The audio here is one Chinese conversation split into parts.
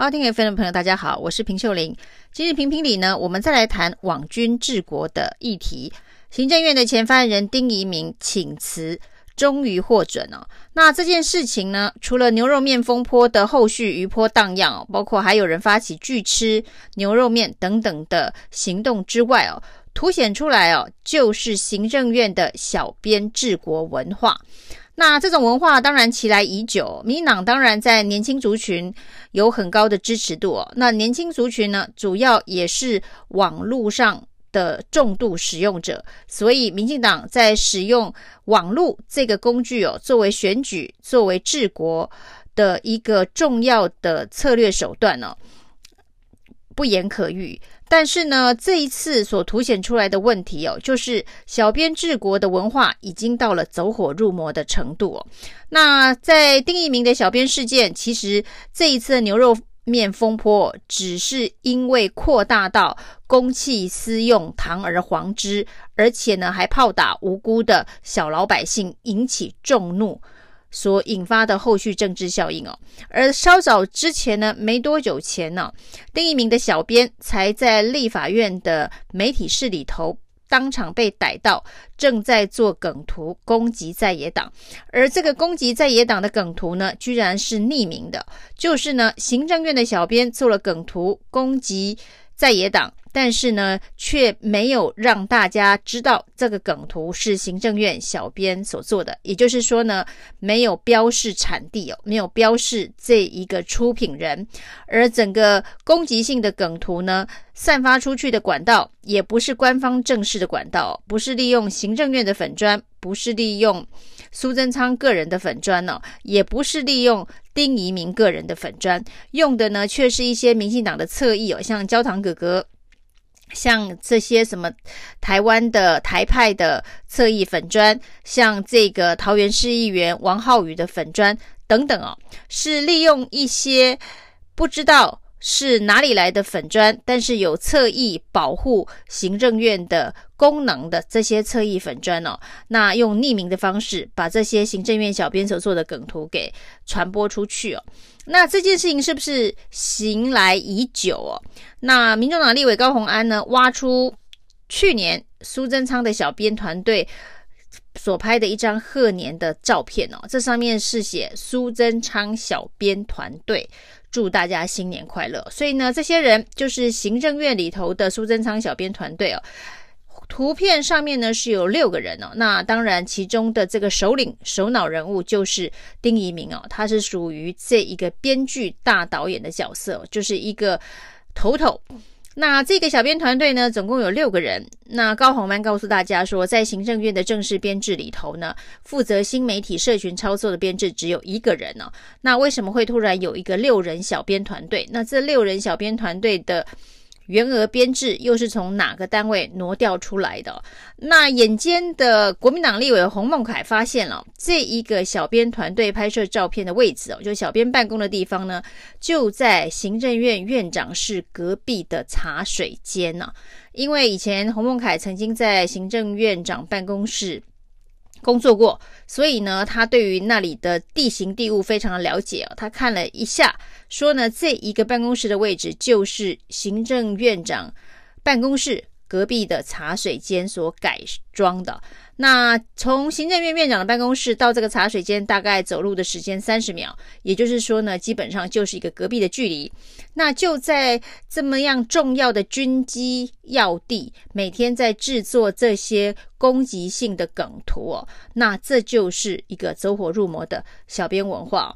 好，听 FM 的朋友，大家好，我是平秀玲。今日评评理呢，我们再来谈网军治国的议题。行政院的前发言人丁怡明请辞，终于获准哦。那这件事情呢，除了牛肉面风波的后续余波荡漾，包括还有人发起拒吃牛肉面等等的行动之外哦，凸显出来哦，就是行政院的小编治国文化。那这种文化当然其来已久，民进党当然在年轻族群有很高的支持度哦。那年轻族群呢，主要也是网络上的重度使用者，所以民进党在使用网络这个工具哦，作为选举、作为治国的一个重要的策略手段呢，不言可喻。但是呢，这一次所凸显出来的问题哦，就是小编治国的文化已经到了走火入魔的程度哦。那在丁怡铭的小编事件，其实这一次的牛肉面风波，只是因为扩大到公器私用、堂而皇之，而且呢还炮打无辜的小老百姓，引起众怒。所引发的后续政治效应哦，而稍早之前呢，没多久前呢，丁怡铭的小编才在立法院的媒体室里头当场被逮到，正在做梗图攻击在野党，而这个攻击在野党的梗图呢，居然是匿名的，就是呢，行政院的小编做了梗图攻击在野党。但是呢，却没有让大家知道这个梗图是行政院小编所做的，也就是说呢，没有标示产地哦，没有标示这一个出品人，而整个攻击性的梗图呢，散发出去的管道也不是官方正式的管道，不是利用行政院的粉砖，不是利用苏贞昌个人的粉专呢，也不是利用丁怡铭个人的粉专，用的呢却是一些民进党的侧翼哦，像焦糖哥哥。像这些什么台湾的台派的侧翼粉专，像这个桃园市议员王浩宇的粉专等等哦，是利用一些不知道是哪里来的粉砖，但是有侧翼保护行政院的功能的这些侧翼粉砖哦，那用匿名的方式把这些行政院小编所做的梗图给传播出去哦。那这件事情是不是行来已久哦？那民众党立委高虹安呢，挖出去年苏贞昌的小编团队所拍的一张贺年的照片哦，这上面是写苏贞昌小编团队祝大家新年快乐。所以呢，这些人就是行政院里头的苏贞昌小编团队哦。图片上面呢是有六个人哦，那当然其中的这个首领、首脑人物就是丁一明哦，他是属于这一个编剧大导演的角色，就是一个头头。那这个小编团队呢，总共有六个人。那高宏曼告诉大家说，在行政院的正式编制里头呢，负责新媒体社群操作的编制只有一个人哦。那为什么会突然有一个六人小编团队？那这六人小编团队的。员额编制又是从哪个单位挪调出来的？那眼尖的国民党立委洪孟楷发现了这一个小编团队拍摄照片的位置哦，就小编办公的地方呢，就在行政院院长室隔壁的茶水间呢。因为以前洪孟楷曾经在行政院长办公室。工作过，所以呢，他对于那里的地形地物非常的了解哦。他看了一下，说呢，这一个办公室的位置就是行政院长办公室隔壁的茶水间所改装的。那从行政院院长的办公室到这个茶水间，大概走路的时间三十秒，也就是说呢，基本上就是一个隔壁的距离。那就在这么样重要的军机要地，每天在制作这些攻击性的梗图哦，那这就是一个走火入魔的小编文化。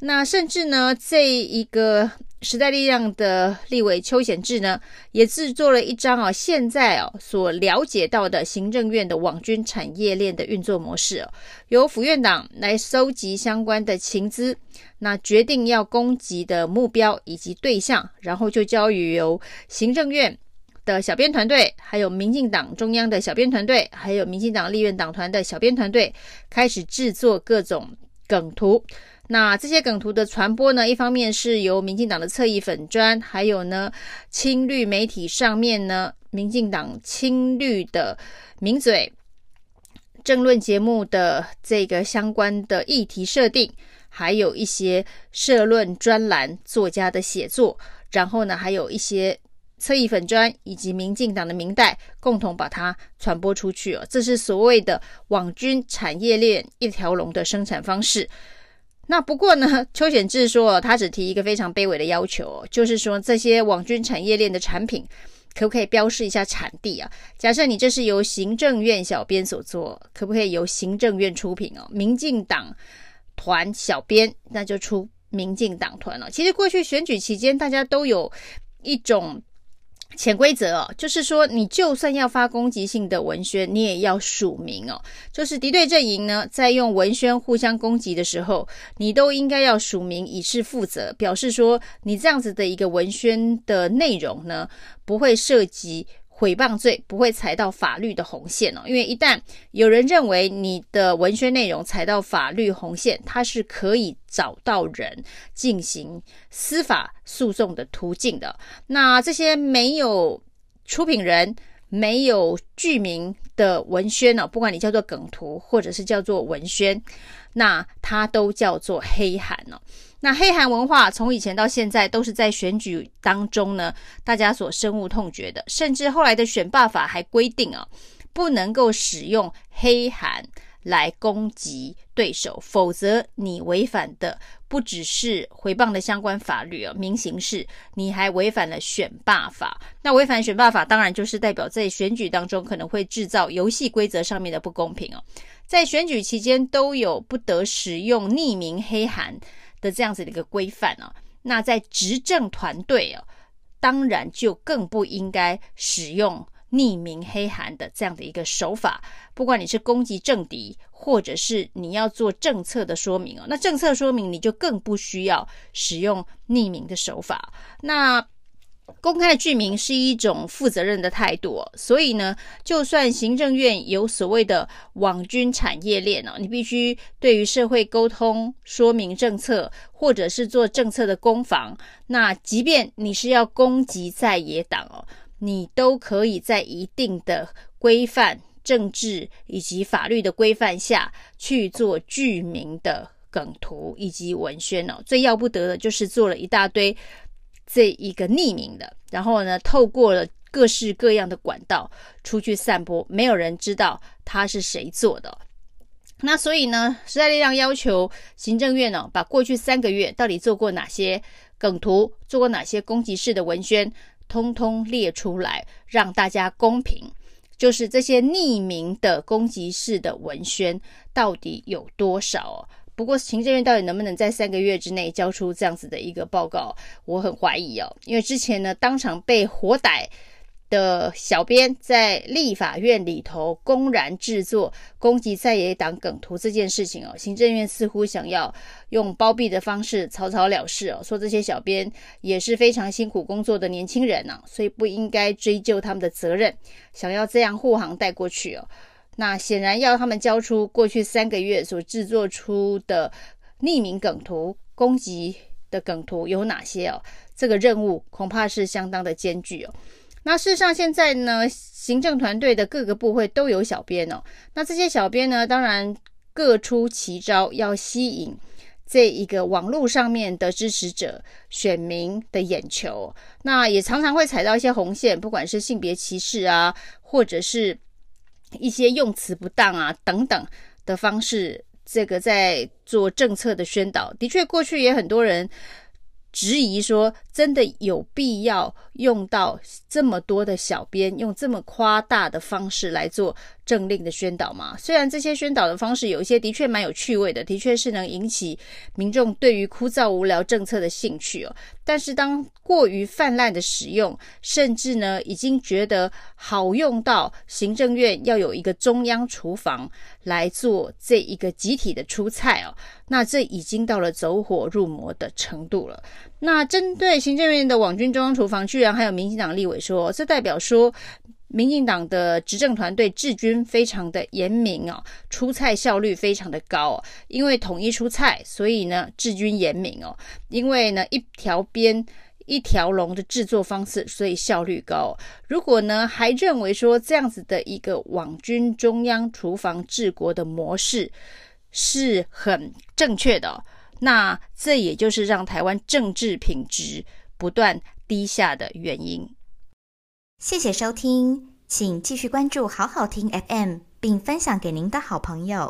那甚至呢，这一个。时代力量的立委邱显智呢，也制作了一张啊，现在啊所了解到的行政院的网军产业链的运作模式，由府院长来收集相关的情资，那决定要攻击的目标以及对象，然后就交予由行政院的小编团队，还有民进党中央的小编团队，还有民进党立院党团的小编团队，开始制作各种梗图。那这些梗图的传播呢，一方面是由民进党的侧翼粉砖，还有呢青绿媒体上面呢，民进党青绿的名嘴政论节目的这个相关的议题设定，还有一些社论专栏作家的写作，然后呢，还有一些侧翼粉砖以及民进党的民代共同把它传播出去哦。这是所谓的网军产业链一条龙的生产方式。那不过呢，邱显智说他只提一个非常卑微的要求，就是说这些网军产业链的产品可不可以标示一下产地啊？假设你这是由行政院小编所做，可不可以由行政院出品哦？民进党团小编那就出民进党团了。其实过去选举期间，大家都有一种。潜规则哦，就是说，你就算要发攻击性的文宣，你也要署名哦。就是敌对阵营呢，在用文宣互相攻击的时候，你都应该要署名以示负责，表示说你这样子的一个文宣的内容呢，不会涉及。诽谤罪不会踩到法律的红线哦，因为一旦有人认为你的文宣内容踩到法律红线，它是可以找到人进行司法诉讼的途径的。那这些没有出品人、没有剧名的文宣呢，不管你叫做梗图或者是叫做文宣，那它都叫做黑函哦。那黑函文化从以前到现在都是在选举当中呢，大家所深恶痛绝的。甚至后来的选罢法还规定啊，不能够使用黑函来攻击对手，否则你违反的不只是回谤的相关法律啊，民刑事，你还违反了选罢法。那违反选罢法，当然就是代表在选举当中可能会制造游戏规则上面的不公平哦。在选举期间都有不得使用匿名黑函这样子的一个规范啊，那在执政团队哦，当然就更不应该使用匿名黑函的这样的一个手法。不管你是攻击政敌，或者是你要做政策的说明哦，那政策说明你就更不需要使用匿名的手法。那公开的剧名是一种负责任的态度，所以呢，就算行政院有所谓的网军产业链哦，你必须对于社会沟通、说明政策，或者是做政策的攻防。那即便你是要攻击在野党哦，你都可以在一定的规范、政治以及法律的规范下去做剧名的梗图以及文宣哦。最要不得的就是做了一大堆。这一个匿名的，然后呢，透过了各式各样的管道出去散播，没有人知道他是谁做的。那所以呢，时代力量要求行政院呢，把过去三个月到底做过哪些梗图，做过哪些攻击式的文宣，通通列出来，让大家公平。就是这些匿名的攻击式的文宣到底有多少？不过，行政院到底能不能在三个月之内交出这样子的一个报告，我很怀疑哦。因为之前呢，当场被活逮的小编在立法院里头公然制作攻击在野党梗图这件事情哦，行政院似乎想要用包庇的方式草草了事哦，说这些小编也是非常辛苦工作的年轻人呢，所以不应该追究他们的责任，想要这样护航带过去哦。那显然要他们交出过去三个月所制作出的匿名梗图、攻击的梗图有哪些哦？这个任务恐怕是相当的艰巨哦。那事实上现在呢，行政团队的各个部会都有小编哦。那这些小编呢，当然各出奇招，要吸引这一个网络上面的支持者、选民的眼球。那也常常会踩到一些红线，不管是性别歧视啊，或者是。一些用词不当啊等等的方式，这个在做政策的宣导，的确过去也很多人质疑说，真的有必要用到这么多的小编，用这么夸大的方式来做政令的宣导嘛？虽然这些宣导的方式有一些的确蛮有趣味的，的确是能引起民众对于枯燥无聊政策的兴趣哦。但是当过于泛滥的使用，甚至呢已经觉得好用到行政院要有一个中央厨房来做这一个集体的出菜哦，那这已经到了走火入魔的程度了。那针对行政院的网军中央厨房，居然还有民进党立委说，这代表说民进党的执政团队治军非常的严明哦，出菜效率非常的高哦，因为统一出菜，所以呢治军严明哦，因为呢一条边一条龙的制作方式，所以效率高。如果呢还认为说这样子的一个网军中央厨房治国的模式是很正确的。那这也就是让台湾政治品质不断低下的原因。谢谢收听，请继续关注好好听 FM，并分享给您的好朋友。